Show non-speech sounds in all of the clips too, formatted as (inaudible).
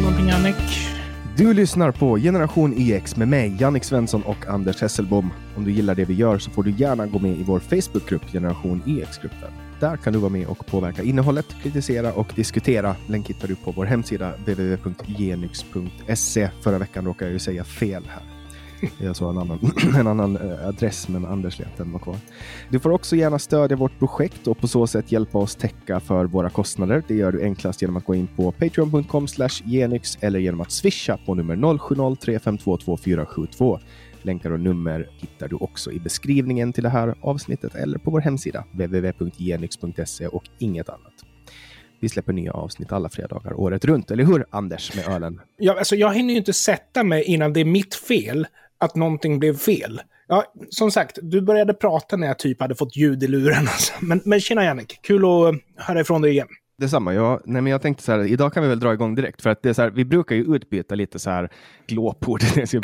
någonting Jannik? Du lyssnar på Generation EX med mig, Jannik Svensson och Anders Hesselbom. Om du gillar det vi gör så får du gärna gå med i vår Facebookgrupp Generation EX-gruppen. Där kan du vara med och påverka innehållet, kritisera och diskutera. Länk hittar du på vår hemsida www.genyx.se. Förra veckan råkade jag ju säga fel här. (laughs) Jag sa en annan, (clears throat) en annan eh, adress, men Anders lät den vara kvar. Du får också gärna stödja vårt projekt och på så sätt hjälpa oss täcka för våra kostnader. Det gör du enklast genom att gå in på patreon.com genyx eller genom att swisha på nummer 0703522472. Länkar och nummer hittar du också i beskrivningen till det här avsnittet eller på vår hemsida www.genyx.se och inget annat. Vi släpper nya avsnitt alla fredagar året runt, eller hur Anders med ölen? Ja, alltså, jag hinner ju inte sätta mig innan det är mitt fel att någonting blev fel. Ja, som sagt, du började prata när jag typ hade fått ljud i luren. Alltså. Men, men tjena Jannik, kul att höra ifrån dig igen. Detsamma. Jag, nej, men jag tänkte så här, idag kan vi väl dra igång direkt, för att det är så här, vi brukar ju utbyta lite så här glåpord, (laughs) alltså,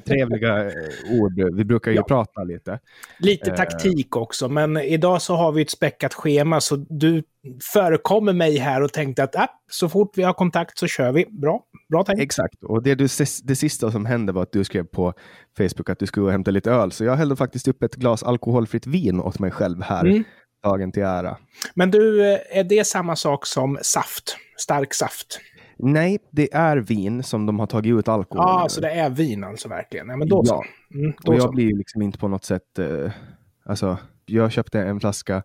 trevliga eh, ord. Vi brukar ju ja. prata lite. Lite eh. taktik också, men idag så har vi ett späckat schema, så du förekommer mig här och tänkte att äh, så fort vi har kontakt så kör vi. Bra, bra tänkt. Exakt, och det, du, det sista som hände var att du skrev på Facebook att du skulle hämta lite öl, så jag hällde faktiskt upp ett glas alkoholfritt vin åt mig själv här. Mm dagen till ära. Men du, är det samma sak som saft? Stark saft? Nej, det är vin som de har tagit ut alkohol Ja, ah, så det är vin alltså verkligen? Nej, men då ja. så. Mm, då och jag så. blir liksom inte på något sätt... Eh, alltså, jag köpte en flaska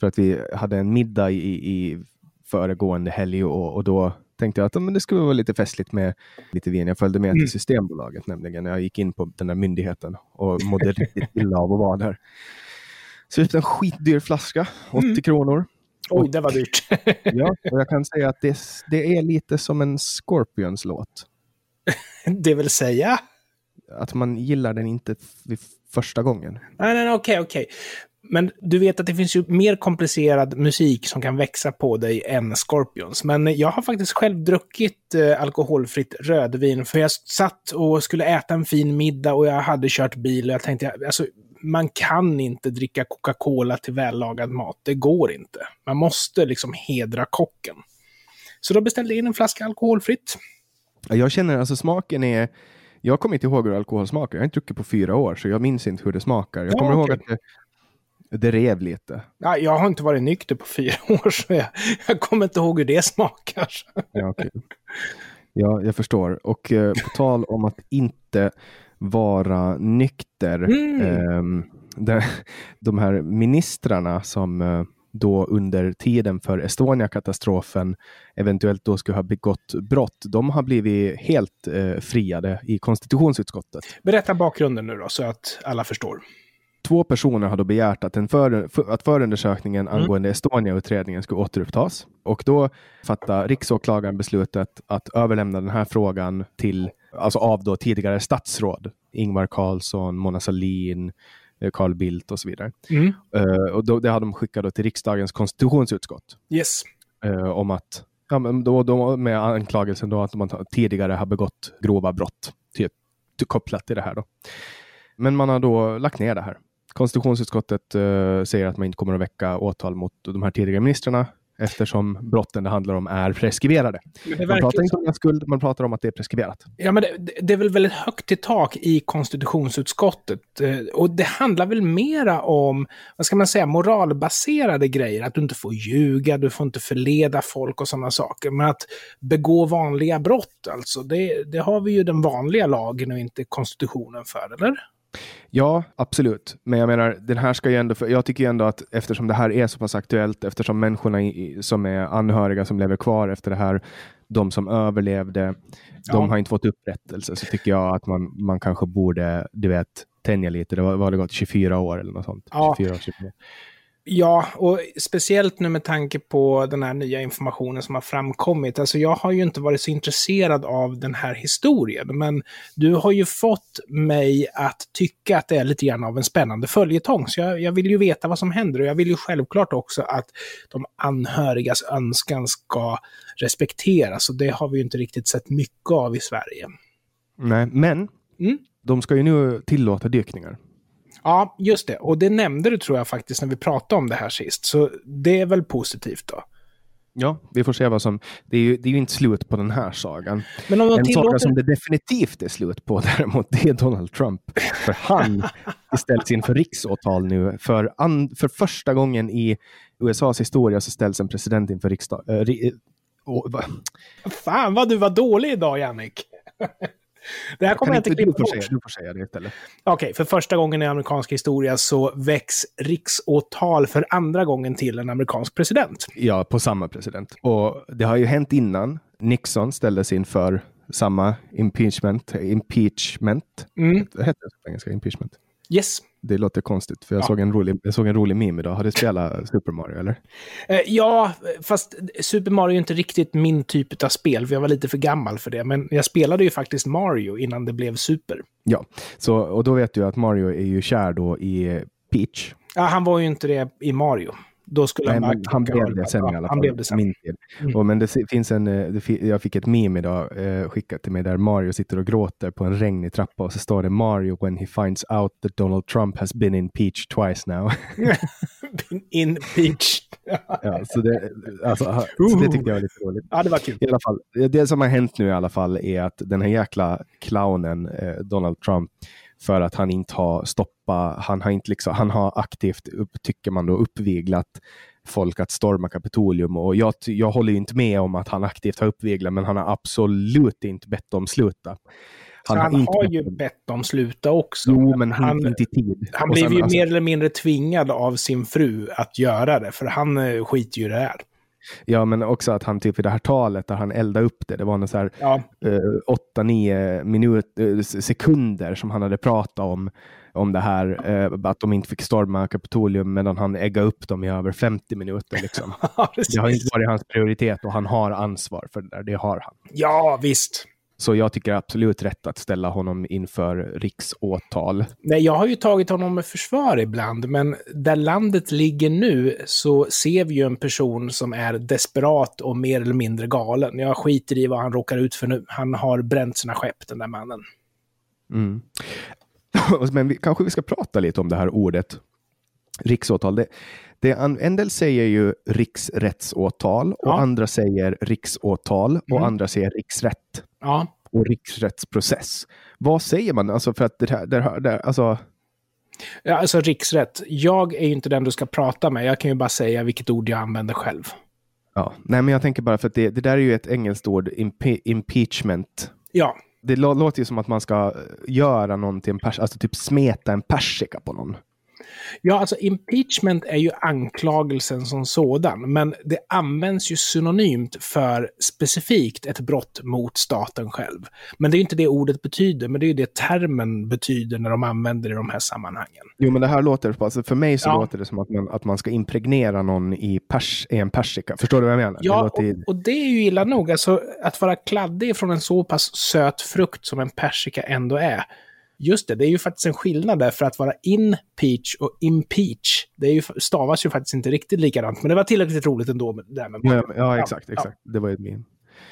för att vi hade en middag i, i föregående helg och, och då tänkte jag att men det skulle vara lite festligt med lite vin. Jag följde med mm. till Systembolaget nämligen. Jag gick in på den där myndigheten och mådde (laughs) riktigt illa av att vara där. Så jag köpte en skitdyr flaska, 80 mm. kronor. Oj, det var dyrt. (laughs) ja, och jag kan säga att det, det är lite som en Scorpions-låt. (laughs) det vill säga? Att man gillar den inte vid första gången. Nej, nej, okej, okej. Men du vet att det finns ju mer komplicerad musik som kan växa på dig än Scorpions. Men jag har faktiskt själv druckit eh, alkoholfritt rödvin, för jag satt och skulle äta en fin middag och jag hade kört bil och jag tänkte, alltså man kan inte dricka Coca-Cola till vällagad mat. Det går inte. Man måste liksom hedra kocken. Så då beställde jag in en flaska alkoholfritt. Jag känner alltså smaken är... Jag kommer inte ihåg hur alkohol smakar. Jag har inte druckit på fyra år, så jag minns inte hur det smakar. Jag kommer ja, okay. ihåg att det, det rev lite. Ja, jag har inte varit nykter på fyra (laughs) år, så jag, jag kommer inte ihåg hur det smakar. Ja, okay. ja jag förstår. Och eh, på tal om att inte vara nykter. Mm. Eh, de, (laughs) de här ministrarna som eh, då under tiden för Estonia-katastrofen eventuellt då skulle ha begått brott, de har blivit helt eh, friade i konstitutionsutskottet. Berätta bakgrunden nu då, så att alla förstår. Två personer har då begärt att, en för, att förundersökningen mm. angående Estonia-utredningen skulle återupptas. Och då fattar riksåklagaren beslutet att överlämna den här frågan till alltså av då tidigare statsråd. Ingvar Carlsson, Mona Sahlin, eh, Carl Bildt och så vidare. Mm. Uh, och då, det hade de skickat till riksdagens konstitutionsutskott. Yes. Uh, om att, ja, men då, då med anklagelsen då att man tidigare har begått grova brott till, till, kopplat till det här. Då. Men man har då lagt ner det här. Konstitutionsutskottet uh, säger att man inte kommer att väcka åtal mot de här tidigare ministrarna eftersom brotten det handlar om är preskriberade. Man pratar inte om skuld, man pratar om att det är preskriberat. Ja, men det, det, är väl väldigt högt i tak i konstitutionsutskottet. Eh, och det handlar väl mera om, vad ska man säga, moralbaserade grejer. Att du inte får ljuga, du får inte förleda folk och sådana saker. Men att begå vanliga brott, alltså, det, det har vi ju den vanliga lagen och inte konstitutionen för, eller? Ja, absolut. Men jag menar, den här ska ju ändå, jag tycker ju ändå att eftersom det här är så pass aktuellt, eftersom människorna i, som är anhöriga som lever kvar efter det här, de som överlevde, ja. de har inte fått upprättelse, så tycker jag att man, man kanske borde, du vet, tänja lite. Det var, var det gått 24 år eller något sånt? Ja. 24 år, 24. Ja, och speciellt nu med tanke på den här nya informationen som har framkommit. Alltså jag har ju inte varit så intresserad av den här historien, men du har ju fått mig att tycka att det är lite grann av en spännande följetong. Så jag, jag vill ju veta vad som händer och jag vill ju självklart också att de anhörigas önskan ska respekteras. Och det har vi ju inte riktigt sett mycket av i Sverige. Nej, men mm? de ska ju nu tillåta dykningar. Ja, just det. Och det nämnde du tror jag faktiskt när vi pratade om det här sist. Så det är väl positivt då? Ja, vi får se vad som... Det är ju, det är ju inte slut på den här sagan. Men om En tillåter... saga som det definitivt är slut på (laughs) däremot, det är Donald Trump. För han (laughs) ställs inför riksåtal nu. För, an, för första gången i USAs historia så ställs en president inför riksdag... Äh, ri, oh, va? Fan vad du var dålig idag, Jannik. (laughs) Det här kommer jag inte klippa säga, bort. du får säga det istället. Okej, för första gången i amerikansk historia så väcks riksåtal för andra gången till en amerikansk president. Ja, på samma president. Och det har ju hänt innan. Nixon ställdes inför samma impeachment. Impeachment. Mm. Heter det på engelska? Impeachment. Yes. Det låter konstigt, för jag, Ja. såg en rolig, jag såg en rolig meme idag. Har du spelat (laughs) Super Mario, eller? Eh, ja, fast Super Mario är inte riktigt min typ av spel, för jag var lite för gammal för det. Men jag spelade ju faktiskt Mario innan det blev Super. Ja, så, och då vet du att Mario är ju kär då i Peach. Ja, han var ju inte det i Mario. Då skulle Nej, han han blev det sen i alla fall. Blev det sen. Min tid. Mm. Och, men det finns en, eh, det, jag fick ett meme idag eh, skickat till mig där Mario sitter och gråter på en regnig trappa och så står det Mario when he finds out that Donald Trump has been in Peach twice now. In (laughs) Peach. (laughs) ja, så, det, alltså, så det tyckte jag var lite roligt. ja, det var kul. I alla fall, det som har hänt nu i alla fall är att den här jäkla clownen eh, Donald Trump för att han inte har stoppat, han har inte liksom, han har aktivt, upp, tycker man då, uppviglat folk att storma Kapitolium och jag, jag håller ju inte med om att han aktivt har uppviglat men han har absolut inte bett dem sluta. Så han inte har ju bett dem sluta också. Jo, men han, han, inte i tid. han blev sen, ju alltså- mer eller mindre tvingad av sin fru att göra det, för han eh, skiter ju i det här. Ja, men också att han typ i det här talet där han eldade upp det, det var någon så här Ja, eh, 8-9 minut, eh, sekunder som han hade pratat om, om det här, eh, att de inte fick storma Kapitolium medan han äggade upp dem i över 50 minuter. Liksom. (laughs) Det har inte varit hans prioritet och han har ansvar för det där, det har han. Ja, visst. Så jag tycker absolut rätt att ställa honom inför riksåtal. Nej, jag har ju tagit honom med försvar ibland, men där landet ligger nu så ser vi ju en person som är desperat och mer eller mindre galen. Jag skiter i vad han råkar ut för nu. Han har bränt sina skepp, den där mannen. Mm. (laughs) Men vi, kanske vi ska prata lite om det här ordet riksåtal. Det, det, en del säger ju riksrättsåtal och Ja. andra säger riksåtal och Mm. andra säger riksrätt Ja, och riksrättsprocess. Vad säger man? Alltså för att det här, det här, det här, alltså, Ja, alltså riksrätt. Jag är ju inte den du ska prata med. Jag kan ju bara säga vilket ord jag använder själv. ja. Nej, men jag tänker bara för att det, det där är ju ett engelskt ord, impe, impeachment. Ja, Det lå- låter ju som att man ska eh, göra någon till en pers, alltså typ smeta en persika på någon. Ja, alltså impeachment är ju anklagelsen som sådan, men det används ju synonymt för specifikt ett brott mot staten själv. Men det är ju inte det ordet betyder, men det är ju det termen betyder när de använder det i de här sammanhangen. Jo, men det här låter, alltså för mig så Ja. låter det som att man, att man ska impregnera någon i, pers, i en persika. Förstår du vad jag menar? det Ja, låter, och, och det är ju illa nog. Alltså, att vara kladdig från en så pass söt frukt som en persika ändå är. Just det, det är ju faktiskt en skillnad där för att vara in peach och impeach. Det är ju, stavas ju faktiskt inte riktigt likadant, men det var tillräckligt roligt ändå. Med där med ja, ja, exakt. Ja. exakt. Det var ju ett min.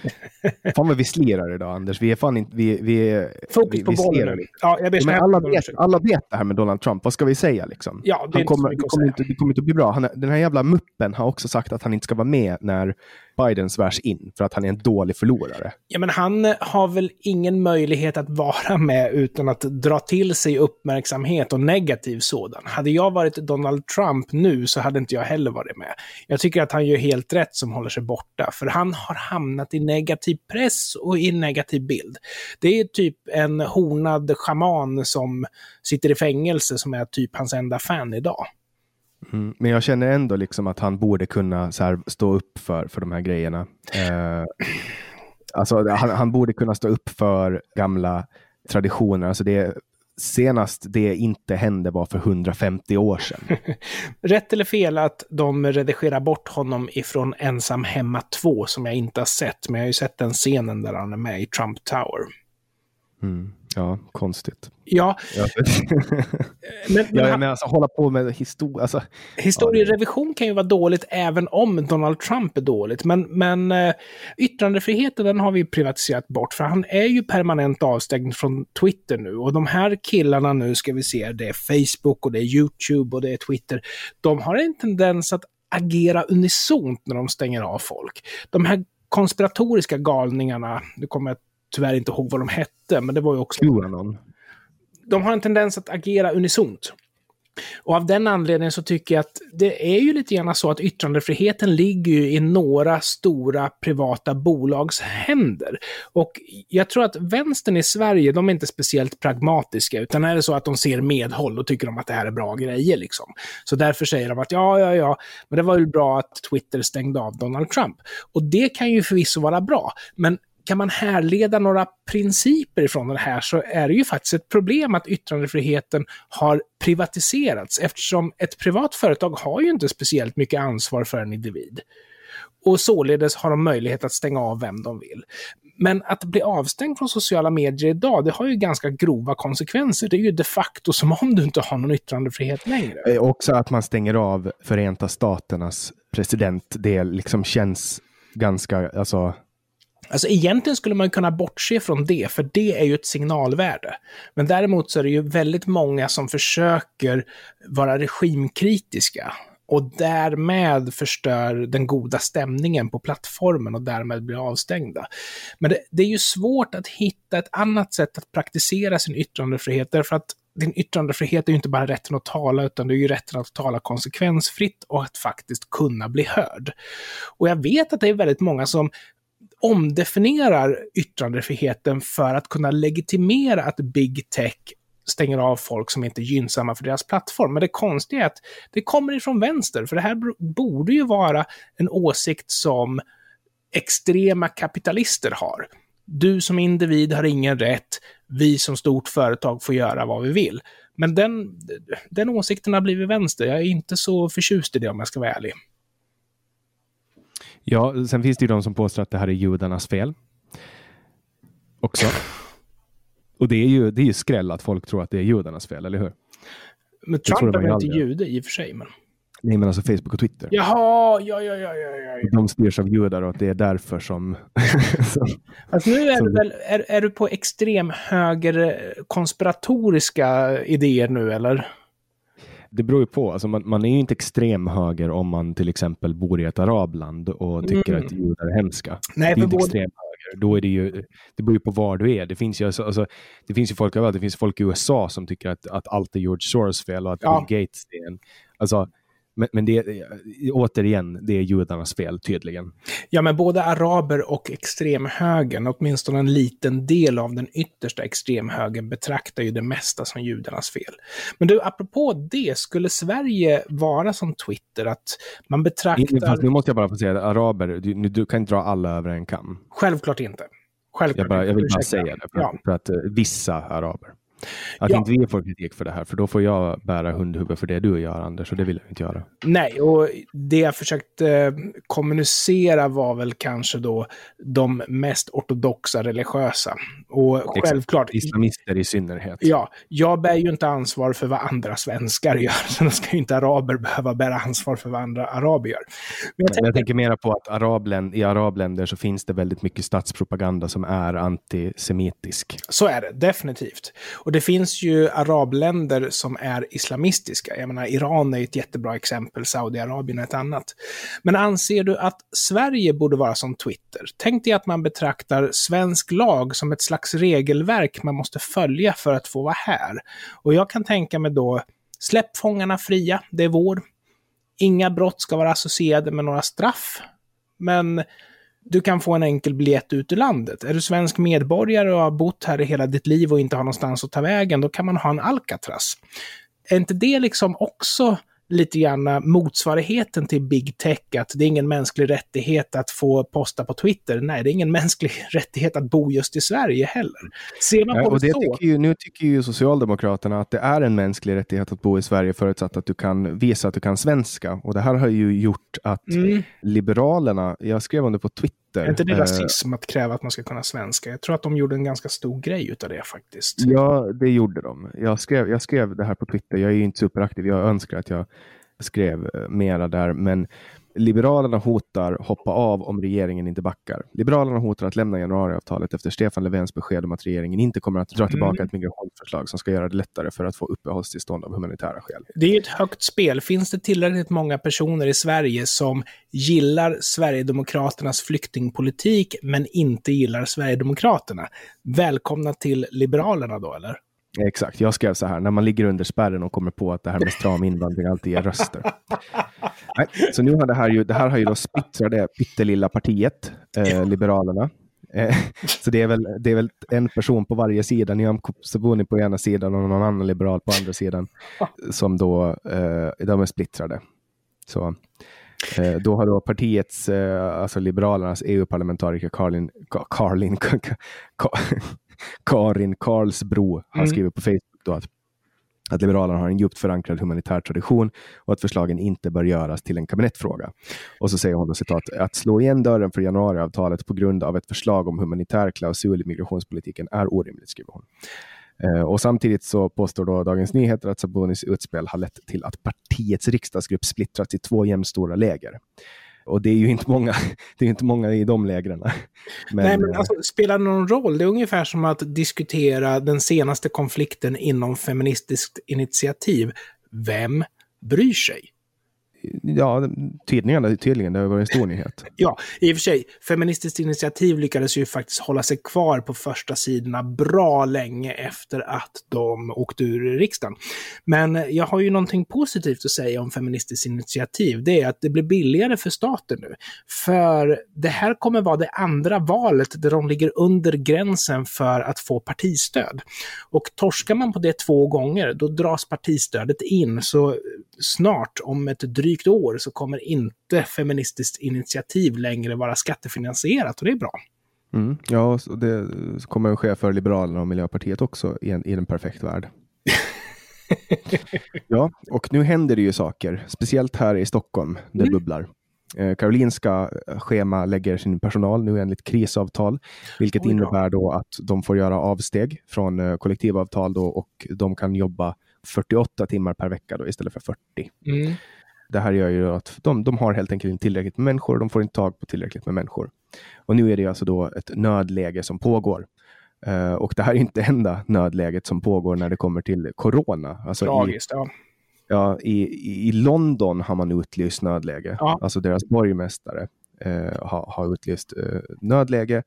(laughs) fan vad vi slirar idag, Anders. Vi är fan inte... Vi, vi, Fokus vi, på vi bollen nu. Ja, jag ber Men alla vet, alla vet det här med Donald Trump. Vad ska vi säga liksom? Ja, det Han kommer, det, kommer inte, det kommer inte att bli bra. Han, den här jävla muppen har också sagt att han inte ska vara med när Biden svärs in för att han är en dålig förlorare. Ja, men han eh, har väl ingen möjlighet att vara med utan att dra till sig uppmärksamhet och negativ sådan. Hade jag varit Donald Trump nu så hade inte jag heller varit med. Jag tycker att han gör helt rätt som håller sig borta, för han har hamnat i negativ press och i negativ bild. Det är typ en hornad schaman som sitter i fängelse som är typ hans enda fan idag. Mm. Men jag känner ändå liksom att han borde kunna här, stå upp för, för de här grejerna. Eh, alltså, han, han borde kunna stå upp för gamla traditioner. Alltså det, senast det inte hände var för 150 år sedan. (laughs) Rätt eller fel att de redigerar bort honom ifrån Ensam hemma 2 som jag inte har sett, men jag har ju sett den scenen där han är med i Trump Tower. Mm. Ja, konstigt. Ja, Ja, (laughs) men, men ja, men alltså hålla på med historia. Alltså, historierevision kan ju vara dåligt även om Donald Trump är dåligt. Men, men eh, yttrandefriheten den har vi privatiserat bort, för han är ju permanent avstängd från Twitter nu. Och de här killarna nu, ska vi se, det är Facebook och det är YouTube och det är Twitter. De har en tendens att agera unisont när de stänger av folk. De här konspiratoriska galningarna, nu kommer jag tyvärr inte ihåg vad de hette, men det var ju också... Qanon. De har en tendens att agera unisont. Och av den anledningen så tycker jag att det är ju lite grann så att yttrandefriheten ligger ju i några stora privata bolags händer. Och jag tror att vänstern i Sverige, de är inte speciellt pragmatiska, utan är det så att de ser medhåll och tycker de att det här är bra grejer liksom. Så därför säger de att ja, ja, ja, men det var ju bra att Twitter stängde av Donald Trump. Och det kan ju förvisso vara bra, men kan man härleda några principer ifrån det här så är det ju faktiskt ett problem att yttrandefriheten har privatiserats eftersom ett privat företag har ju inte speciellt mycket ansvar för en individ. Och således har de möjlighet att stänga av vem de vill. Men att bli avstängd från sociala medier idag, det har ju ganska grova konsekvenser. Det är ju de facto som om du inte har någon yttrandefrihet längre. Eh, också att man stänger av Förenta Staternas president, det liksom känns ganska, alltså Alltså egentligen skulle man kunna bortse från det, för det är ju ett signalvärde. Men däremot så är det ju väldigt många som försöker vara regimkritiska och därmed förstör den goda stämningen på plattformen och därmed blir avstängda. Men det, det, är ju svårt att hitta ett annat sätt att praktisera sin yttrandefrihet, därför att din yttrandefrihet är ju inte bara rätten att tala, utan det är ju rätten att tala konsekvensfritt och att faktiskt kunna bli hörd. Och jag vet att det är väldigt många som omdefinierar yttrandefriheten för att kunna legitimera att big tech stänger av folk som inte är gynnsamma för deras plattform. Men det konstiga är att det kommer ifrån vänster, för det här borde ju vara en åsikt som extrema kapitalister har. Du som individ har ingen rätt, vi som stort företag får göra vad vi vill. Men den, den åsikten har blivit vänster. Jag är inte så förtjust i det om jag ska vara ärlig. Ja, sen finns det ju de som påstår att det här är judarnas fel. Också. Och det är ju, det är ju skräll att folk tror att det är judarnas fel, eller hur? Men Trump är väl inte jude i och för sig? Men... Nej, men alltså Facebook och Twitter. Jaha, ja, ja, ja, ja, ja. De styrs av judar och att det är därför som... (laughs) som alltså nu är, som... Du väl, är, är du på extrem höger konspiratoriska idéer nu, eller? Det beror ju på. Alltså man, man, är ju inte extrem höger om man till exempel bor i ett arabland och tycker mm. att judar är hemska. Nej, det är inte både... extrem höger. Då är det ju, det beror ju på var du är. Det finns ju, alltså, alltså det finns ju folk överallt. Det finns folk i USA som tycker att, att allt är George Soros fel och att ja. Bill Gates är en... Alltså, men, men det, återigen, det är judarnas fel tydligen. Ja, men både araber och extremhögern, åtminstone en liten del av den yttersta extremhögern, betraktar ju det mesta som judarnas fel. Men du, apropå det, skulle Sverige vara som Twitter, att man betraktar... Fast nu måste jag bara få säga, araber, du, du kan inte dra alla över en kam. Självklart inte. Självklart jag, bara, jag vill bara säga det, för, ja. för att uh, vissa araber. Att ja. inte vi får kritik för det här, för då får jag bära hundhuvud för det du gör, Anders, och det vill jag inte göra. Nej, och det jag försökte eh, kommunicera var väl kanske då de mest ortodoxa religiösa. Och Exakt. självklart... Islamister i synnerhet. Ja, jag bär ju inte ansvar för vad andra svenskar gör, (laughs) så då ska ju inte araber behöva bära ansvar för vad andra araber gör. Men jag, tänker... jag tänker mera på att arabländ, i arabländer så finns det väldigt mycket statspropaganda som är antisemitisk. Så är det, definitivt. Och det finns ju arabländer som är islamistiska. Jag menar, Iran är ett jättebra exempel, Saudiarabien är ett annat. Men anser du att Sverige borde vara som Twitter? Tänk dig att man betraktar svensk lag som ett slags regelverk man måste följa för att få vara här. Och jag kan tänka mig då, släpp fångarna fria, det är vår. Inga brott ska vara associerade med några straff. Men du kan få en enkel biljett ut ur landet. Är du svensk medborgare och har bott här i hela ditt liv och inte har någonstans att ta vägen, då kan man ha en Alcatraz. Är inte det liksom också lite grann motsvarigheten till big tech, att det är ingen mänsklig rättighet att få posta på Twitter. Nej, det är ingen (laughs) mänsklig rättighet att bo just i Sverige heller. Ser man på ja, och det, så... Tycker ju, nu tycker ju Socialdemokraterna att det är en mänsklig rättighet att bo i Sverige förutsatt att du kan visa att du kan svenska. Och det här har ju gjort att mm. Liberalerna, jag skrev om det på Twitter, är inte det eh, rasism att kräva att man ska kunna svenska? Jag tror att de gjorde en ganska stor grej utav det faktiskt. Ja, det gjorde de. Jag skrev, jag skrev det här på Twitter. Jag är ju inte superaktiv. Jag önskar att jag skrev eh, mera där. Men Liberalerna hotar hoppa av om regeringen inte backar. Liberalerna hotar att lämna januariavtalet efter Stefan Löfvens besked om att regeringen inte kommer att dra tillbaka mm. ett migrationsförslag som ska göra det lättare för att få uppehållstillstånd av humanitära skäl. Det är ett högt spel. Finns det tillräckligt många personer i Sverige som gillar Sverigedemokraternas flyktingpolitik men inte gillar Sverigedemokraterna? Välkomna till Liberalerna då, eller? Exakt, jag skrev så här, när man ligger under spärren och kommer på att det här med stram invandring alltid ger röster. (laughs) Nej, så nu har det här ju, det här har ju då splittrat det pyttelilla partiet, eh, Liberalerna. Eh, så det är, väl, det är väl en person på varje sida, Nyamko Sabuni på ena sidan och någon annan liberal på andra sidan, (laughs) som då eh, de är splittrade. Så, eh, då har då partiets, eh, alltså Liberalernas EU-parlamentariker Karlin, Karlin, Karin Karlsbro har mm. skrivit på Facebook då att, att Liberalerna har en djupt förankrad humanitär tradition och att förslagen inte bör göras till en kabinettfråga. Och så säger hon då citat, att slå igen dörren för januariavtalet på grund av ett förslag om humanitär klausul i migrationspolitiken är orimligt, skriver hon. Eh, och samtidigt så påstår då Dagens Nyheter att Sabunis utspel har lett till att partiets riksdagsgrupp splittrats i två jämnstora läger. Och det är ju inte många, (laughs) det är inte många i de lägren. Men, (laughs) Nej, men alltså, spelar det någon roll? Det är ungefär som att diskutera den senaste konflikten inom Feministiskt initiativ. Vem bryr sig? Ja, tidningarna tydligen, det har varit en stor nyhet. (laughs) ja, i och för sig, Feministiskt initiativ lyckades ju faktiskt hålla sig kvar på första sidorna bra länge efter att de åkte ur riksdagen. Men jag har ju någonting positivt att säga om Feministiskt initiativ. Det är att det blir billigare för staten nu. För det här kommer vara det andra valet där de ligger under gränsen för att få partistöd. Och torskar man på det två gånger, då dras partistödet in. Så snart, om ett drygt år, så kommer inte Feministiskt initiativ längre vara skattefinansierat och det är bra. Mm, ja, och det kommer att ske för Liberalerna och Miljöpartiet också i en, i en perfekt värld. (laughs) ja, och nu händer det ju saker, speciellt här i Stockholm, det mm. bubblar. Eh, Karolinska schema lägger sin personal nu enligt krisavtal, vilket innebär då att de får göra avsteg från eh, kollektivavtal då och de kan jobba 48 timmar per vecka då, istället för 40. Mm. Det här gör ju att de, de har helt enkelt inte tillräckligt med människor de får inte tag på tillräckligt med människor. Och nu är det alltså då ett nödläge som pågår. Uh, och det här är inte enda nödläget som pågår när det kommer till corona. Alltså Tragiskt, i, ja. Ja, i, i London har man utlyst nödläge. Ja. Alltså deras borgmästare uh, har, har utlyst uh, nödläge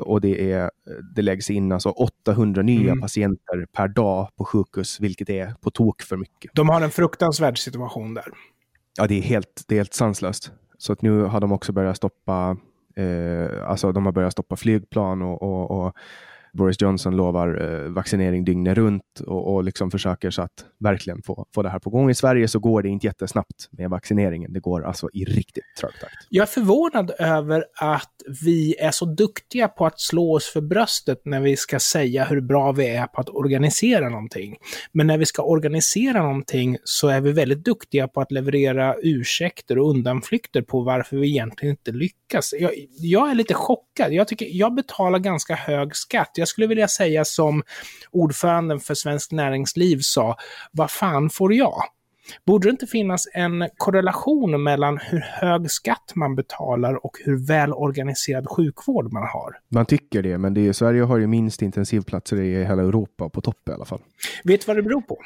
och det, är, det läggs in alltså 800 nya mm. patienter per dag på sjukhus, vilket är på tok för mycket. De har en fruktansvärd situation där. Ja, det är helt, det är helt sanslöst. Så att nu har de också börjat stoppa, eh, alltså de har börjat stoppa flygplan och, och, och Boris Johnson lovar eh, vaccinering dygnet runt och, och liksom försöker så att verkligen få, få det här på gång. I Sverige så går det inte jättesnabbt med vaccineringen. Det går alltså i riktigt trög takt. Jag är förvånad över att vi är så duktiga på att slå oss för bröstet när vi ska säga hur bra vi är på att organisera någonting. Men när vi ska organisera någonting så är vi väldigt duktiga på att leverera ursäkter och undanflykter på varför vi egentligen inte lyckas. Jag, jag är lite chockad. Jag, tycker, jag betalar ganska hög skatt. Jag skulle vilja säga som ordföranden för Svenskt Näringsliv sa, vad fan får jag? Borde det inte finnas en korrelation mellan hur hög skatt man betalar och hur väl organiserad sjukvård man har? Man tycker det, men det är, Sverige har ju minst intensivplatser i hela Europa, på topp i alla fall. Vet du vad det beror på?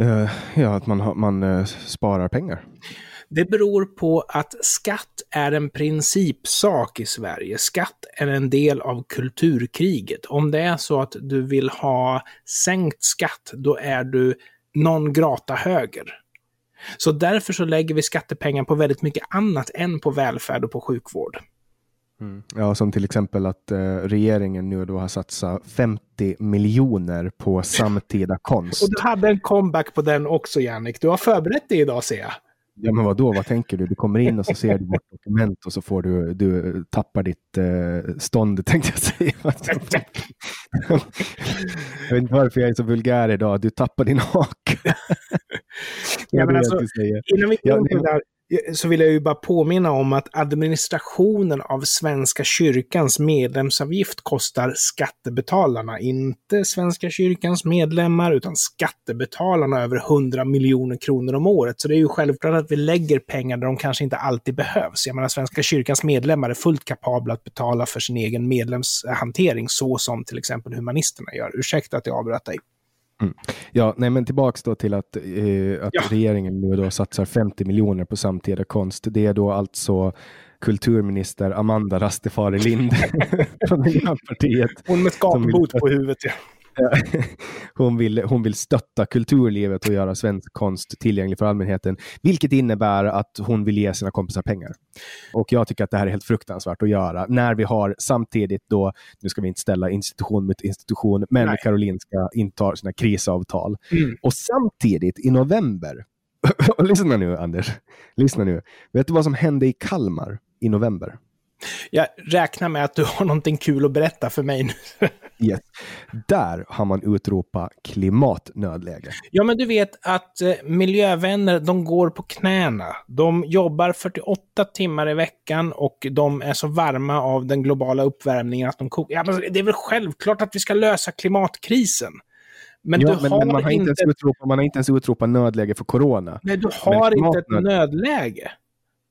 Uh, ja, att man, man uh, sparar pengar. Det beror på att skatt är en principsak i Sverige. Skatt är en del av kulturkriget. Om det är så att du vill ha sänkt skatt, då är du non grata höger. Så därför så lägger vi skattepengar på väldigt mycket annat än på välfärd och på sjukvård. Mm. Ja, som till exempel att eh, regeringen nu då har satsat 50 miljoner på samtida konst. Och du hade en comeback på den också, Jannik. Du har förberett dig idag, ser jag. Ja, men vad då? Vad tänker du? Du kommer in och så ser du vårt dokument och så får du, du tappar ditt eh, stånd, (laughs) tänkte jag säga. jag vet inte varför jag är så vulgär idag. Du tappar din hake. ja, men alltså, går ja, där, Eh, så vill jag ju bara påminna om att administrationen av Svenska kyrkans medlemsavgift kostar skattebetalarna, inte Svenska kyrkans medlemmar, utan skattebetalarna över 100 miljoner kronor om året. Så det är ju självklart att vi lägger pengar där de kanske inte alltid behövs. Jag menar, Svenska kyrkans medlemmar är fullt kapabla att betala för sin egen medlemshantering, så som till exempel humanisterna gör. Ursäkta att jag avbröt dig. Mm. Ja, nej, men tillbaks då till att, eh, att ja. regeringen nu då satsar 50 miljoner på samtida konst. Det är då alltså kulturminister Amanda Rastefari Lind (laughs) från Miljöpartiet. Hon med skapbot på huvudet. Ja. Hon, vill, hon vill stötta kulturlivet och göra svensk konst tillgänglig för allmänheten, vilket innebär att hon vill ge sina kompisar pengar. Och jag tycker att det här är helt fruktansvärt att göra när vi har samtidigt då, nu ska vi inte ställa institution mot institution, men Nej. Karolinska intar sina krisavtal. Mm. Och samtidigt i november, (laughs) lyssna nu Anders, lyssna nu, vet du vad som hände i Kalmar i november? Jag räknar med att du har någonting kul att berätta för mig nu. yes. Där har man utropat klimatnödläge. Ja, men du vet att eh, miljövänner, de går på knäna. De jobbar 48 timmar i veckan och de är så varma av den globala uppvärmningen att de kokar. Ja, men det är väl självklart att vi ska lösa klimatkrisen. Men, ja, men, men man, har inte... Ens utropat, man har inte ens utropat nödläge för corona. Nej, du har inte ett nödläge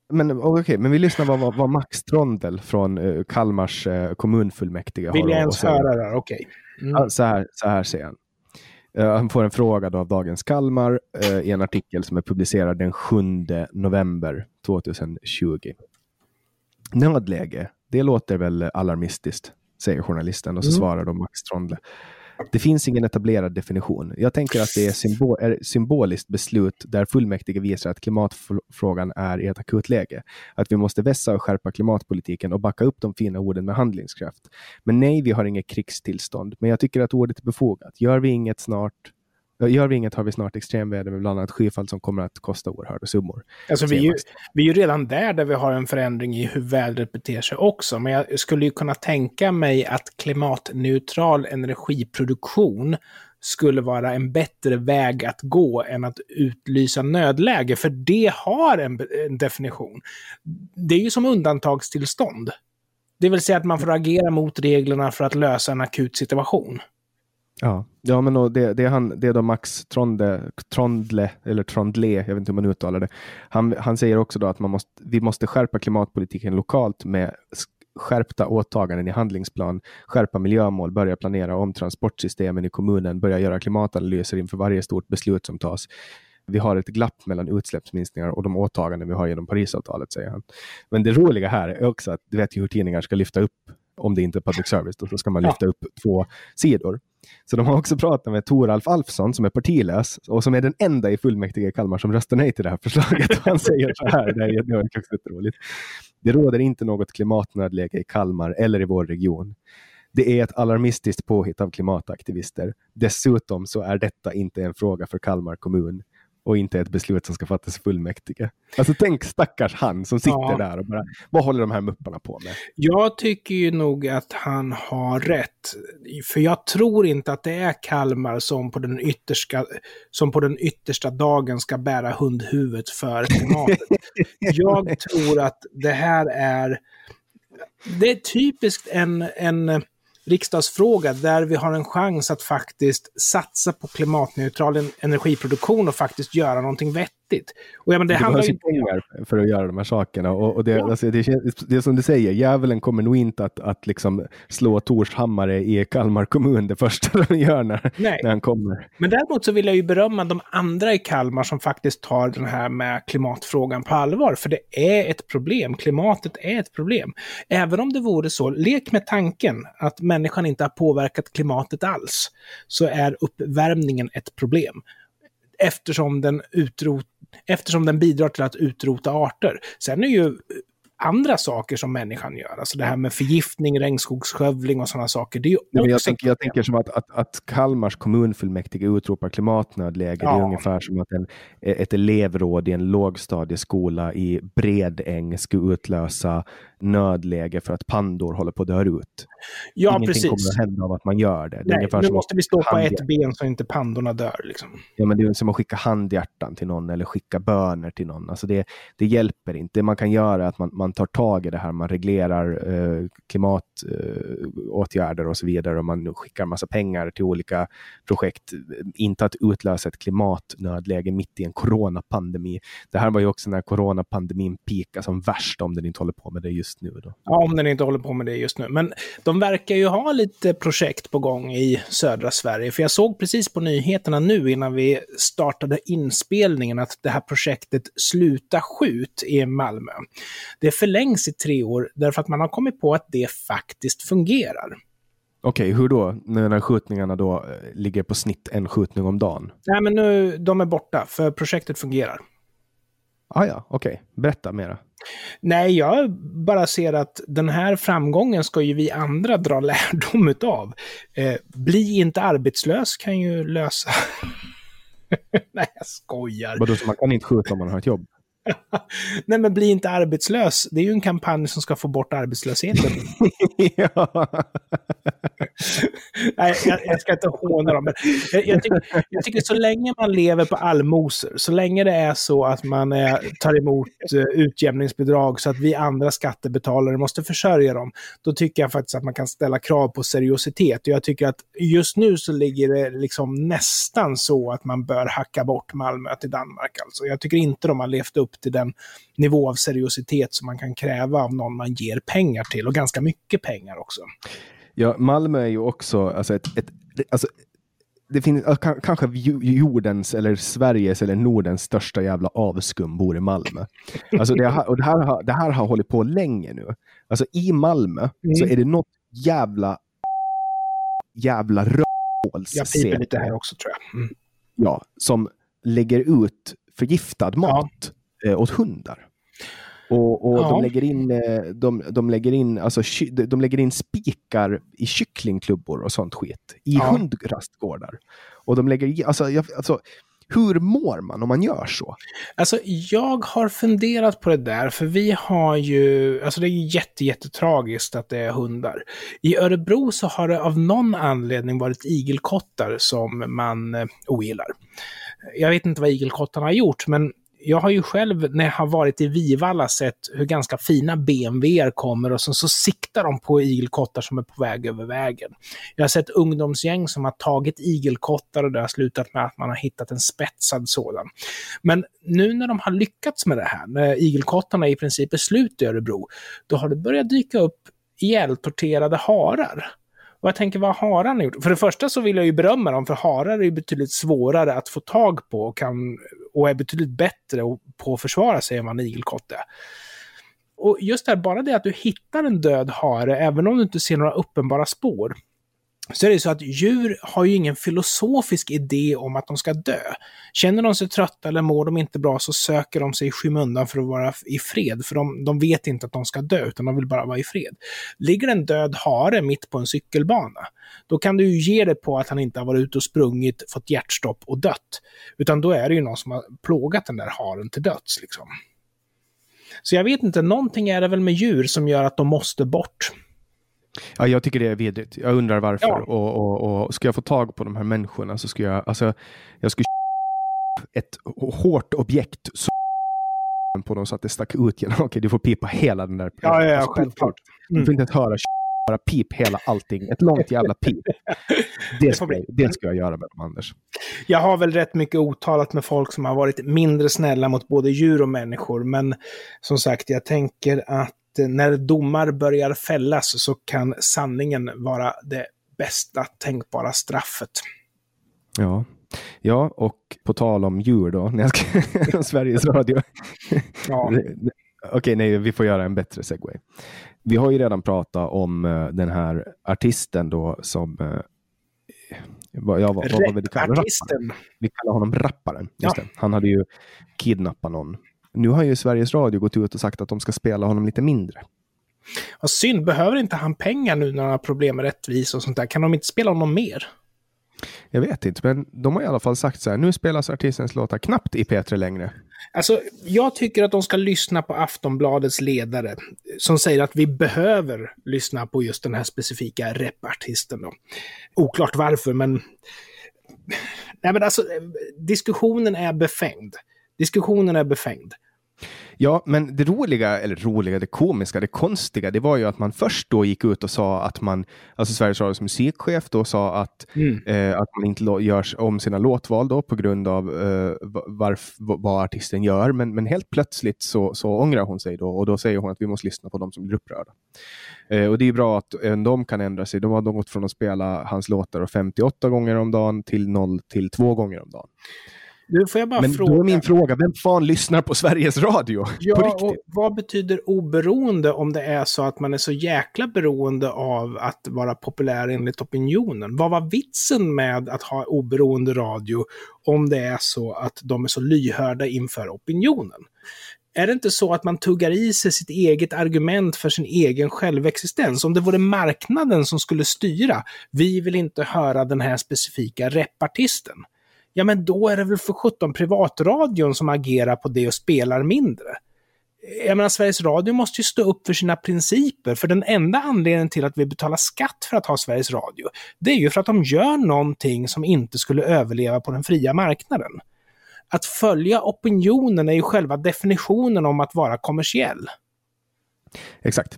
men okej, okay, men vi lyssnar vad, vad, vad Max Trondel från uh, Kalmars uh, kommunfullmäktige Vill har jag ens höra det? Okej. Okay. Mm. så, här, så här säger han. Uh, han får en fråga då av Dagens Kalmar i en artikel som är publicerad den 7 november 2020. Nödläge, det låter väl alarmistiskt, säger journalisten och så mm. svarar då Max Trondle. Det finns ingen etablerad definition. Jag tänker att det är, symbol, är symboliskt beslut där fullmäktige visar att klimatfrågan är i ett akutläge. Att vi måste vässa och skärpa klimatpolitiken och backa upp de fina orden med handlingskraft. Men nej, vi har inget krigstillstånd. Men jag tycker att ordet är befogat. Gör vi inget snart Gör vi inget har vi snart extremväder med bland annat skyfall som kommer att kosta oerhörda summor. Alltså vi är, ju, vi är ju redan där, där vi har en förändring i hur vädret beter sig också. Men jag skulle ju kunna tänka mig att klimatneutral energiproduktion skulle vara en bättre väg att gå än att utlysa nödläge, för det har en, en definition. Det är ju som undantagstillstånd. Det vill säga att man får agera mot reglerna för att lösa en akut situation. Ja, ja men det, det, är han, det är då Max Tronde, Trondle, eller Trondle, jag vet inte hur man uttalar det. Han, han säger också då att man måste, vi måste skärpa klimatpolitiken lokalt med skärpta åtaganden i handlingsplan, skärpa miljömål, börja planera om transportsystemen i kommunen, börja göra klimatanalyser inför varje stort beslut som tas. Vi har ett glapp mellan utsläppsminskningar och de åtaganden vi har genom Parisavtalet, säger han. Men det roliga här är också att du vet hur tidningar ska lyfta upp, om det inte är public service, då ska man lyfta upp två sidor. Så de har också pratat med Toralf Alfsson som är partilös och som är den enda i fullmäktige i Kalmar som röstar nej till det här förslaget. Han säger så här, det är, det roligt. Det råder inte något klimatnödläge i Kalmar eller i vår region. Det är ett alarmistiskt påhitt av klimataktivister. Dessutom så är detta inte en fråga för Kalmar kommun och inte ett beslut som ska fattas fullmäktige. Alltså tänk stackars han som sitter ja. där och bara, vad håller de här mupparna på med? Jag tycker ju nog att han har rätt. För jag tror inte att det är Kalmar som på den yttersta, som på den yttersta dagen ska bära hundhuvudet för klimatet. (laughs) jag tror att det här är, det är typiskt en, en riksdagsfråga där vi har en chans att faktiskt satsa på klimatneutral energiproduktion och faktiskt göra någonting vettigt. Och ja, men det, det handlar inte pengar för att göra de här sakerna. Och, och det, ja. alltså, det, det, är som du säger, djävulen kommer nog inte att, att liksom slå Torshammare i Kalmar kommun det första (laughs) de gör när, när han kommer. Men däremot så vill jag ju berömma de andra i Kalmar som faktiskt tar den här med klimatfrågan på allvar. För det är ett problem. Klimatet är ett problem. Även om det vore så, lek med tanken att människan inte har påverkat klimatet alls, så är uppvärmningen ett problem. Eftersom den, utrot, eftersom den bidrar till att utrota arter. Sen är ju andra saker som människan gör. Alltså det här med förgiftning, regnskogsskövling och sådana saker. Det är ja, jag, tänker, jag tänker som att, att, att Kalmars kommunfullmäktige utropar klimatnödläge. Ja. Det är ungefär som att en, ett elevråd i en lågstadieskola i Bredäng skulle utlösa nödläge för att pandor håller på att dö ut. Ja, Ingenting precis. kommer att hända av att man gör det. det Nej, nu måste vi stå på ett ben så inte pandorna dör. Liksom. Ja, men det är som att skicka handhjärtan till någon eller skicka böner till någon. Alltså det, det hjälper inte. Det man kan göra är att man, man tar tag i det här. Man reglerar eh, klimatåtgärder och så vidare. Och man skickar massa pengar till olika projekt. Inte att utlösa ett klimatnödläge mitt i en coronapandemi. Det här var ju också när coronapandemin peakade som värst om den inte håller på med det just nu. Då. Ja, om den inte håller på med det just nu. Men de verkar ju ha lite projekt på gång i södra Sverige. För jag såg precis på nyheterna nu innan vi startade inspelningen att det här projektet Sluta skjut i Malmö. Det förlängs i tre år därför att man har kommit på att det faktiskt fungerar. Okej, hur då? När när skjutningarna då eh, ligger på snitt en skjutning om dagen? Nej, men nu, de är borta, för projektet fungerar. Ah, ja, okej. Berätta mera. Nej, jag bara ser att den här framgången ska ju vi andra dra (laughs) lärdom utav. Eh, bli inte arbetslös kan ju lösa... (laughs) Nej, jag skojar. Vadå, så man kan inte skjuta om man har ett jobb? (laughs) Nej, men bli inte arbetslös. Det är ju en kampanj som ska få bort arbetslösheten. ja. Nej, jag, jag ska inte håna dem. Men jag, jag, tycker, jag tycker så länge man lever på allmosor, så länge det är så att man eh, tar emot eh, utjämningsbidrag så att vi andra skattebetalare måste försörja dem, då tycker jag faktiskt att man kan ställa krav på seriositet. Och jag tycker att just nu så ligger det liksom nästan så att man bör hacka bort Malmö till Danmark. Alltså. Jag tycker inte de har levt upp till den nivå av seriositet som man kan kräva av någon man ger pengar till, och ganska mycket pengar också ja, Malmö är ju också alltså ett, ett, alltså, det finns ja, ka- kanske jordens eller Sveriges eller Nordens största jävla avskum bor i Malmö. Alltså det, här, och det, här, har- det här har hållit på länge nu. Alltså i Malmö så Mm. är det något jävla jävla rövhåls Jag piper lite här också tror jag. Mm. ja, som lägger ut förgiftad mat eh, åt hundar. Och, och Ja. de lägger in, eh, de, de lägger in, alltså, de lägger in spikar i kycklingklubbor och sånt skit. I Ja. hundrastgårdar. Och de lägger alltså, jag, alltså, hur mår man om man gör så? Alltså, jag har funderat på det där, för vi har ju, alltså det är jätte, jättetragiskt att det är hundar. I Örebro så har det av någon anledning varit igelkottar som man eh, ogillar. Jag vet inte vad igelkottarna har gjort, men jag har ju själv när jag har varit i Vivalla sett hur ganska fina BMWer kommer och sen så siktar de på igelkottar som är på väg över vägen. Jag har sett ungdomsgäng som har tagit igelkottar och det har slutat med att man har hittat en spetsad sådan. Men nu när de har lyckats med det här, när igelkottarna i princip är slut i Örebro, då har det börjat dyka upp ihjältorterade harar. Och jag tänker, vad har han gjort? För det första så vill jag ju berömma dem, för harar är ju betydligt svårare att få tag på och, kan, och är betydligt bättre på att försvara sig än vad en igelkott är. Och just det här, bara det att du hittar en död hare, även om du inte ser några uppenbara spår, så är det så att djur har ju ingen filosofisk idé om att de ska dö. Känner de sig trötta eller mår de inte bra så söker de sig i skymundan för att vara i fred, för de, de vet inte att de ska dö, utan de vill bara vara i fred. Ligger en död hare mitt på en cykelbana, då kan du ju ge det på att han inte har varit ute och sprungit, fått hjärtstopp och dött. Utan då är det ju någon som har plågat den där haren till döds. Liksom. Så jag vet inte, någonting är det väl med djur som gör att de måste bort. Ja, jag tycker det är vidrigt. Jag undrar varför. Ja. Och, och, och ska jag få tag på de här människorna så skulle jag, alltså, jag skulle (laughs) ett hårt objekt så (laughs) på dem så att det stack ut genom. (laughs) Okej, du får pipa hela den där. Ja, ja, ja, Alltså, självklart. Du får inte ens höra bara pip hela allting. Ett långt jävla pip. Det ska, jag- det ska jag göra med dem, Anders. Jag har väl rätt mycket otalat med folk som har varit mindre snälla mot både djur och människor, men som sagt, jag tänker att när domar börjar fällas så kan sanningen vara det bästa tänkbara straffet. Ja. Ja, och på tal om djur då, när jag ska (laughs) Sveriges Radio. Ja, Okej, nej, vi får göra en bättre segway. Vi har ju redan pratat om eh, den här artisten då som, vad, ja, vad, vad vill du kalla det? Rapparen. artisten. Vi kallar honom rapparen. Ja. Han hade ju kidnappat någon. Nu har ju Sveriges Radio gått ut och sagt att de ska spela honom lite mindre. Vad synd, behöver inte han pengar nu när han har problem med rättvisa och sånt där? Kan de inte spela honom mer? Jag vet inte, men de har i alla fall sagt så här. Nu spelas artistens låtar knappt i P3 längre. Alltså, jag tycker att de ska lyssna på Aftonbladets ledare som säger att vi behöver lyssna på just den här specifika repartisten. Då. Oklart varför, men... Nej, men alltså, diskussionen är befängd. Diskussionen är befängd. Ja, men det roliga, eller roliga, det komiska, det konstiga, det var ju att man först då gick ut och sa att man, alltså Sveriges Radios musikchef då sa att, mm. eh, att man inte gör om sina låtval då på grund av eh, varf, vad artisten gör. Men, men helt plötsligt så, så ångrar hon sig då och då säger hon att vi måste lyssna på dem som blir upprörda. Eh, och det är bra att även de kan ändra sig. De har gått från att spela hans låtar 58 gånger om dagen till 0 till 2 gånger om dagen. Nu får jag bara Men fråga. då är min fråga, vem fan lyssnar på Sveriges Radio? Ja, och vad betyder oberoende om det är så att man är så jäkla beroende av att vara populär enligt opinionen? Vad var vitsen med att ha oberoende radio om det är så att de är så lyhörda inför opinionen? Är det inte så att man tuggar i sig sitt eget argument för sin egen självexistens? Om det vore marknaden som skulle styra, vi vill inte höra den här specifika repartisten ja men då är det väl för sjutton privatradion som agerar på det och spelar mindre. Jag menar, Sveriges Radio måste ju stå upp för sina principer, för den enda anledningen till att vi betalar skatt för att ha Sveriges Radio, det är ju för att de gör någonting som inte skulle överleva på den fria marknaden. Att följa opinionen är ju själva definitionen om att vara kommersiell. Exakt.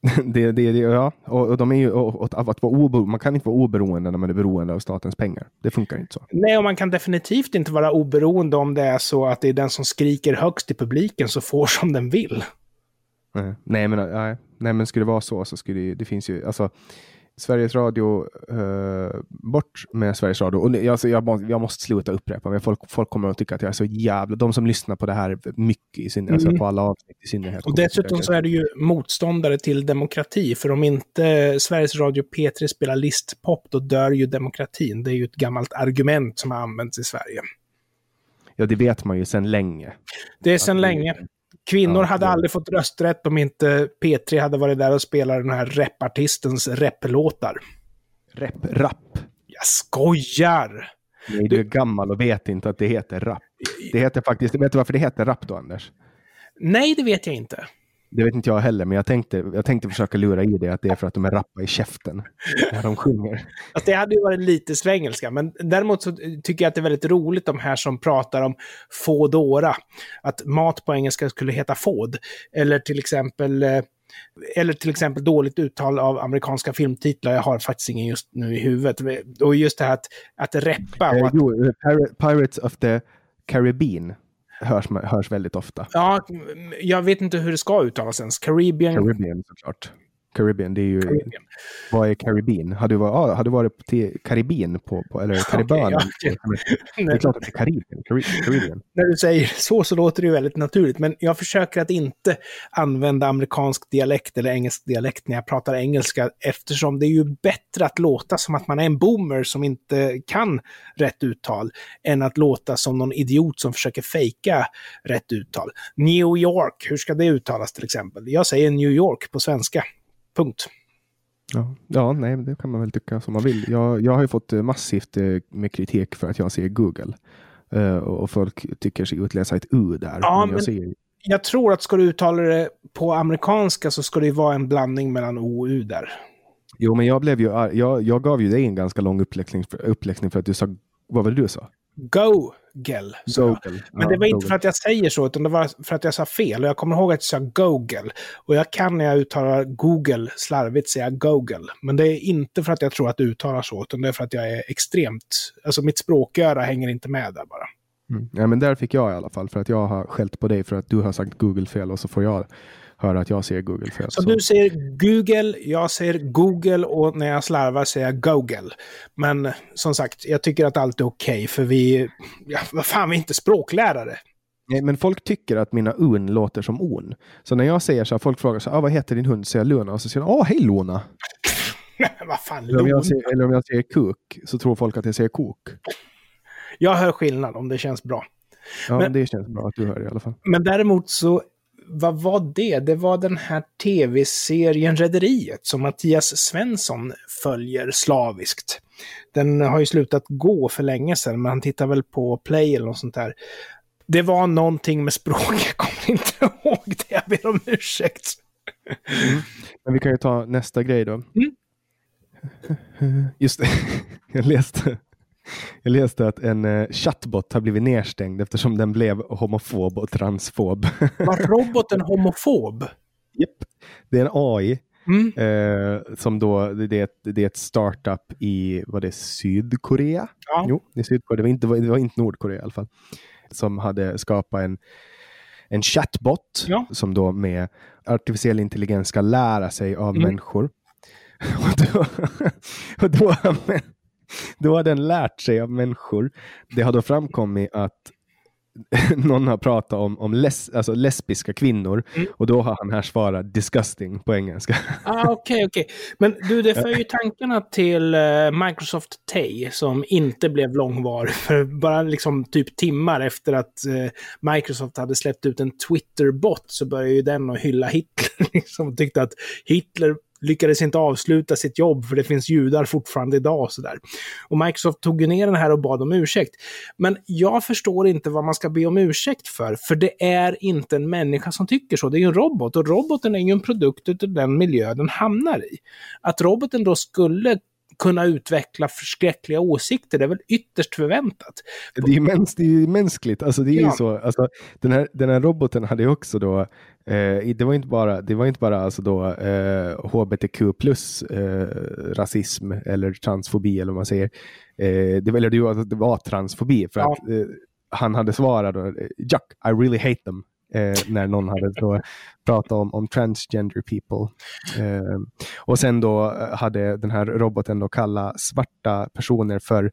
(laughs) det, det, det, ja. och, och de är ju, och, och att vara oberoende, man kan inte vara oberoende när man är beroende av statens pengar. Det funkar inte så. Nej, och man kan definitivt inte vara oberoende om det är så att det är den som skriker högst i publiken som får som den vill. Nej, men, nej, nej, men skulle det vara så så skulle det, det finns ju, alltså Sveriges Radio, uh, bort med Sveriges Radio. Och alltså, jag, jag måste sluta upprepa mig. Folk, folk kommer att tycka att jag är så jävla... De som lyssnar på det här mycket, i sin, alltså mm. alltså på alla avsnitt i synnerhet. Och dessutom så är det ju motståndare till demokrati. För om inte Sveriges Radio P3 spelar listpop, då dör ju demokratin. Det är ju ett gammalt argument som har använts i Sverige. Ja, det vet man ju sedan länge. Det är sedan länge. Kvinnor ja, hade det... aldrig fått rösträtt om inte P3 hade varit där och spelat den här repartistens replåtar. Rep, rap. Jag skojar! Nej, du är gammal och vet inte att det heter rap. Det heter faktiskt, vet du varför det heter rap då, Anders? Nej, det vet jag inte. Det vet inte jag heller, men jag tänkte, jag tänkte försöka lura i det att det är för att de är rappa i käften när de sjunger. Alltså, det hade ju varit lite svengelska, men däremot så tycker jag att det är väldigt roligt de här som pratar om fodora. Att mat på engelska skulle heta fod. Eller till exempel eh, eller till exempel dåligt uttal av amerikanska filmtitlar. Jag har faktiskt ingen just nu i huvudet. Och just det här att, att reppa. Eh, att... Jo, Pirates of the Caribbean hörs, hörs väldigt ofta. Ja, jag vet inte hur det ska uttalas ens. Caribbean. Caribbean såklart. Caribbean, det är ju... Caribbean. Vad är Caribbean? Har du varit, ah, har du varit till Karibien på, på eller Karibien? Okay, ja. Det är klart (laughs) att det är Karibien. Caribbean. När du säger så så låter det ju väldigt naturligt, men jag försöker att inte använda amerikansk dialekt eller engelsk dialekt när jag pratar engelska, eftersom det är ju bättre att låta som att man är en boomer som inte kan rätt uttal, än att låta som någon idiot som försöker fejka rätt uttal. New York, hur ska det uttalas till exempel? Jag säger New York på svenska. Punkt. Ja, ja, nej, det kan man väl tycka som man vill. Jag, jag har ju fått eh, massivt eh, med kritik för att jag säger Google. Uh, och folk tycker sig utläsa ett U där. Ja, men jag, säger... jag tror att ska du uttala det på amerikanska så ska det vara en blandning mellan O och U där. Jo, men jag, blev ju, jag, jag gav ju dig en ganska lång uppläxning, uppläxning för att du sa, vad var det du sa? Go! Google. Google. Men ja, det var inte Google. för att jag säger så, utan det var för att jag sa fel. Och jag kommer ihåg att jag sa Google. Och jag kan när jag uttalar Google slarvigt säga Google. Men det är inte för att jag tror att det uttalar så, utan det är för att jag är extremt... Alltså mitt språköra hänger inte med där bara. Mm. Ja, men där fick jag i alla fall, för att jag har skällt på dig för att du har sagt Google fel och så får jag höra att jag säger Google fel. Så, så, du säger Google, jag säger Google och när jag slarvar säger jag Google. Men som sagt, jag tycker att allt är okej okay, för vi, ja, vad fan, vi är inte språklärare. Nej, men folk tycker att mina un låter som on. Så när jag säger så här, folk frågar så här, ah, vad heter din hund? Säger jag Luna och så säger de, åh, hej Luna. (laughs) vad fan, eller om, jag säger, eller om jag säger kuk så tror folk att jag säger kok. Jag hör skillnad om det känns bra. Ja, men, det känns bra att du hör det i alla fall. Men däremot så vad var det? Det var den här tv-serien Rederiet som Mattias Svensson följer slaviskt. Den har ju slutat gå för länge sedan, men han tittar väl på Play eller något sånt där. Det var någonting med språk, (laughs) jag kommer inte ihåg det. Jag ber om ursäkt. Mm. Men vi kan ju ta nästa grej då. Mm. Just det, (laughs) jag läste, jag läste att en uh, chatbot har blivit nedstängd eftersom den blev homofob och transfob. (laughs) Var roboten homofob? Japp, yep. det är en AI Mm. Eh, som då, det är, ett, det är ett startup i, vad det Sydkorea? Ja. Jo, är Sydkorea. Det var, inte, det var inte Nordkorea i alla fall. Som hade skapat en, en chatbot ja. som då med artificiell intelligens ska lära sig av mm. människor. (laughs) och då, (laughs) och då, (laughs) då har den lärt sig av människor. Det har då framkommit att (laughs) någon har pratat om, om les, alltså lesbiska kvinnor mm. och då har han här svarat disgusting på engelska. (laughs) ah, Okej, okay, okej. Okay. Men du, det för ju tankarna till uh, Microsoft Tay som inte blev långvarig. För bara liksom typ timmar efter att uh, Microsoft hade släppt ut en Twitter-bot så började ju den att hylla Hitler. liksom, tyckte att Hitler lyckades inte avsluta sitt jobb för det finns judar fortfarande idag och sådär. Och Microsoft tog ju ner den här och bad om ursäkt. Men jag förstår inte vad man ska be om ursäkt för, för det är inte en människa som tycker så, det är ju en robot och roboten är ju en produkt utav den miljö den hamnar i. Att roboten då skulle kunna utveckla förskräckliga åsikter. Det är väl ytterst förväntat. Det är, mäns det är mänskligt. Alltså, det är ja. så, alltså, den, här, den här roboten hade ju också då, eh, det var inte bara, det var inte bara alltså då, eh, hbtq plus eh, rasism eller transfobi eller vad man säger. Eh, det, eller det, var, det var transfobi för ja. att eh, han hade svarat då, Jack, I really hate them eh, när någon hade då pratat om, om transgender people. Eh, och sen då hade den här roboten då kallat svarta personer för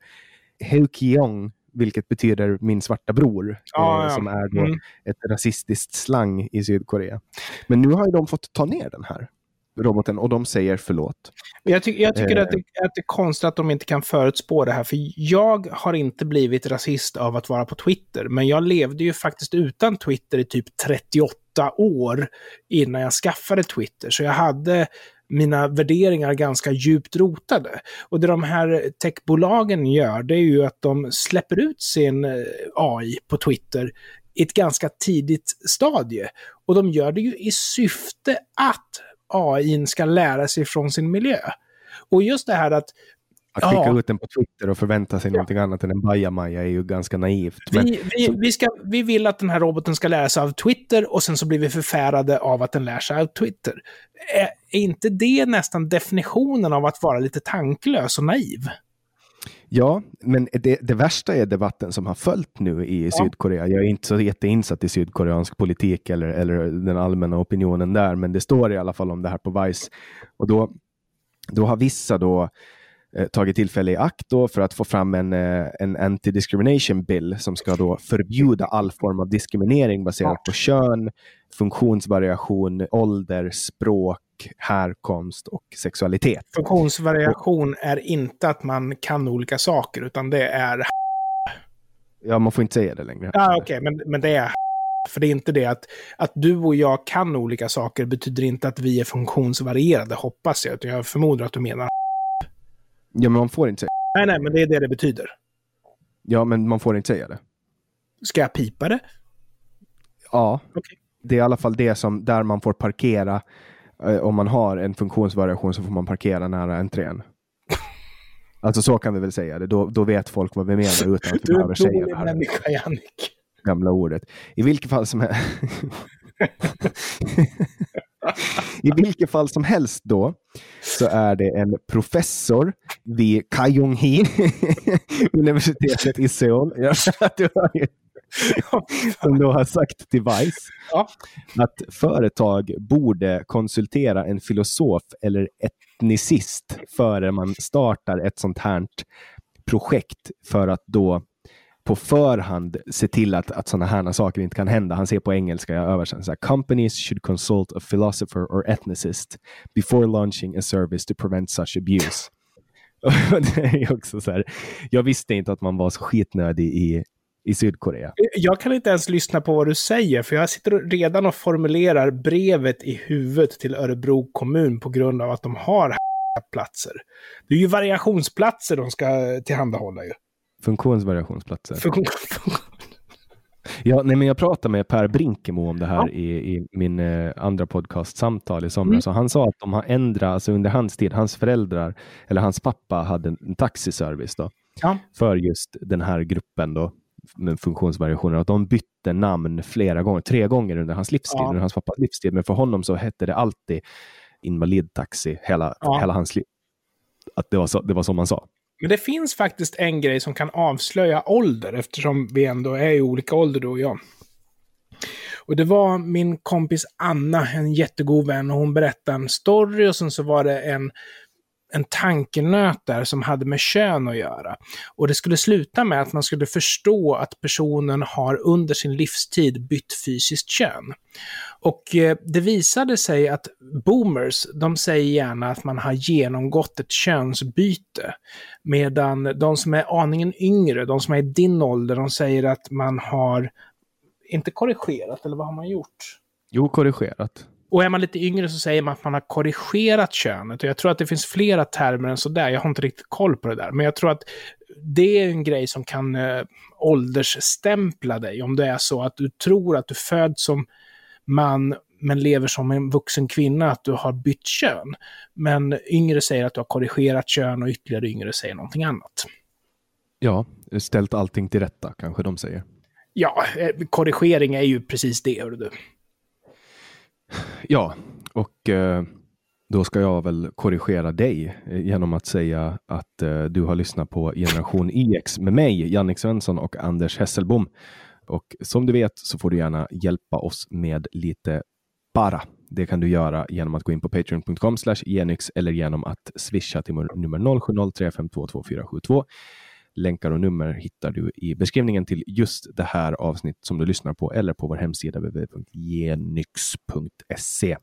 Heukiong, vilket betyder min svarta bror, ah, eh, som är då mm. ett rasistiskt slang i Sydkorea. Men nu har de fått ta ner den här roboten och de säger förlåt. Jag, ty jag tycker eh. att, det, att det är konstigt att de inte kan förutspå det här, för jag har inte blivit rasist av att vara på Twitter, men jag levde ju faktiskt utan Twitter i typ 38 år innan jag skaffade Twitter, så jag hade mina värderingar ganska djupt rotade. Och det de här techbolagen gör, det är ju att de släpper ut sin eh, AI på Twitter i ett ganska tidigt stadie. Och de gör det ju i syfte att AI ska lära sig från sin miljö. Och just det här att att skicka ja. ut den på Twitter och förvänta sig ja. någonting annat än en bajamaja är ju ganska naivt. Men... Vi, vi, vi, ska, vi vill att den här roboten ska lära sig av Twitter och sen så blir vi förfärade av att den lär sig av Twitter. Är, är inte det nästan definitionen av att vara lite tanklös och naiv? Ja, men det, det, värsta är debatten som har följt nu i ja. Sydkorea. Jag är inte så jätteinsatt i sydkoreansk politik eller, eller den allmänna opinionen där, men det står i alla fall om det här på Vice. Och då, då har vissa då eh, tagit tillfälle i akt då för att få fram en, eh, en anti-discrimination bill som ska då förbjuda all form av diskriminering baserat på kön, funktionsvariation, ålder, språk, härkomst och sexualitet. Funktionsvariation är inte att man kan olika saker, utan det är Ja, man får inte säga det längre. Ja, okej, okay, men, men det är för det är inte det att, att du och jag kan olika saker betyder inte att vi är funktionsvarierade, hoppas jag. Jag förmodar att du menar Ja, men man får inte säga Nej, nej, men det är det det betyder. Ja, men man får inte säga det. Ska jag pipa det? Ja. Okay. Det är i alla fall det som, där man får parkera om man har en funktionsvariation så får man parkera nära entrén. (laughs) Alltså så kan vi väl säga det. Då, då vet folk vad vi menar utan att (laughs) vi behöver säga det här. Människa, Jannik. Gamla ordet. I vilket fall som helst. (laughs) I vilket fall som helst då så är det en professor vid Kajonghi universitetet i Seoul. Som då har sagt till Vice ja. att företag borde konsultera en filosof eller etnicist före man startar ett sånt här projekt för att då på förhand se till att, att sådana här saker inte kan hända. Han ser på engelska, jag översätter. Companies should consult a philosopher or ethnicist before launching a service to prevent such abuse. (laughs) det är också så här, jag visste inte att man var så skitnödig i, i Sydkorea. Jag kan inte ens lyssna på vad du säger, för jag sitter redan och formulerar brevet i huvudet till Örebro kommun på grund av att de har (laughs) platser. Det är ju variationsplatser de ska tillhandahålla ju. Funktionsvariationsplatser. Funktion... (laughs) Ja, nej, men jag pratade med Per Brinkemo om det här ja. i, i, min eh, andra podcast Samtal i somras. Mm. han sa att de har ändrat, alltså under hans tid, hans föräldrar, eller hans pappa hade en taxiservice då, ja. för just den här gruppen då, med funktionsvariationer. Att de bytte namn flera gånger, tre gånger under hans livstid, ja. under hans pappas livstid. Men för honom så hette det alltid invalidtaxi hela, hela hans liv. Att det var, så, det var som man sa. Men det finns faktiskt en grej som kan avslöja ålder, eftersom vi ändå är i olika ålder du och jag. Och det var min kompis Anna, en jättegod vän, och hon berättade en story och sen så var det en en tankenöt där som hade med kön att göra. Och det skulle sluta med att man skulle förstå att personen har under sin livstid bytt fysiskt kön. Och eh, det visade sig att boomers, de säger gärna att man har genomgått ett könsbyte. Medan de som är aningen yngre, de som är i din ålder, de säger att man har inte korrigerat, eller vad har man gjort? Jo, korrigerat. Och är man lite yngre så säger man att man har korrigerat könet. Och jag tror att det finns flera termer än sådär. Jag har inte riktigt koll på det där. Men jag tror att det är en grej som kan äh, åldersstämpla dig. Om det är så att du tror att du föds som man men lever som en vuxen kvinna, att du har bytt kön. Men yngre säger att du har korrigerat kön och ytterligare yngre säger någonting annat. Ja, ställt allting till rätta kanske de säger. Ja, eh, korrigering är ju precis det, hör du. Ja, och eh, då ska jag väl korrigera dig eh, genom att säga att eh, du har lyssnat på Generation EX med mig, Jannik Svensson och Anders Hesselbom. Och som du vet så får du gärna hjälpa oss med lite bara. Det kan du göra genom att gå in på patreon.com genyx eller genom att swisha till nummer 0703522472. Länkar och nummer hittar du i beskrivningen till just det här avsnitt som du lyssnar på eller på vår hemsida www.genyx.se.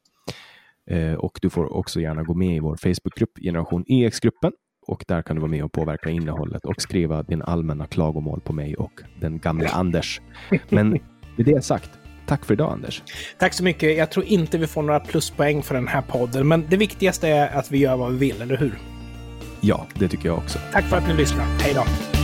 Eh, och du får också gärna gå med i vår Facebookgrupp Generation EX-gruppen och där kan du vara med och påverka innehållet och skriva din allmänna klagomål på mig och den gamla Anders. Men med det sagt, Tack för idag Anders. Tack så mycket. Jag tror inte vi får några pluspoäng för den här podden, men det viktigaste är att vi gör vad vi vill, eller hur? Ja, det tycker jag också. Tack för att ni lyssnade. Hej då!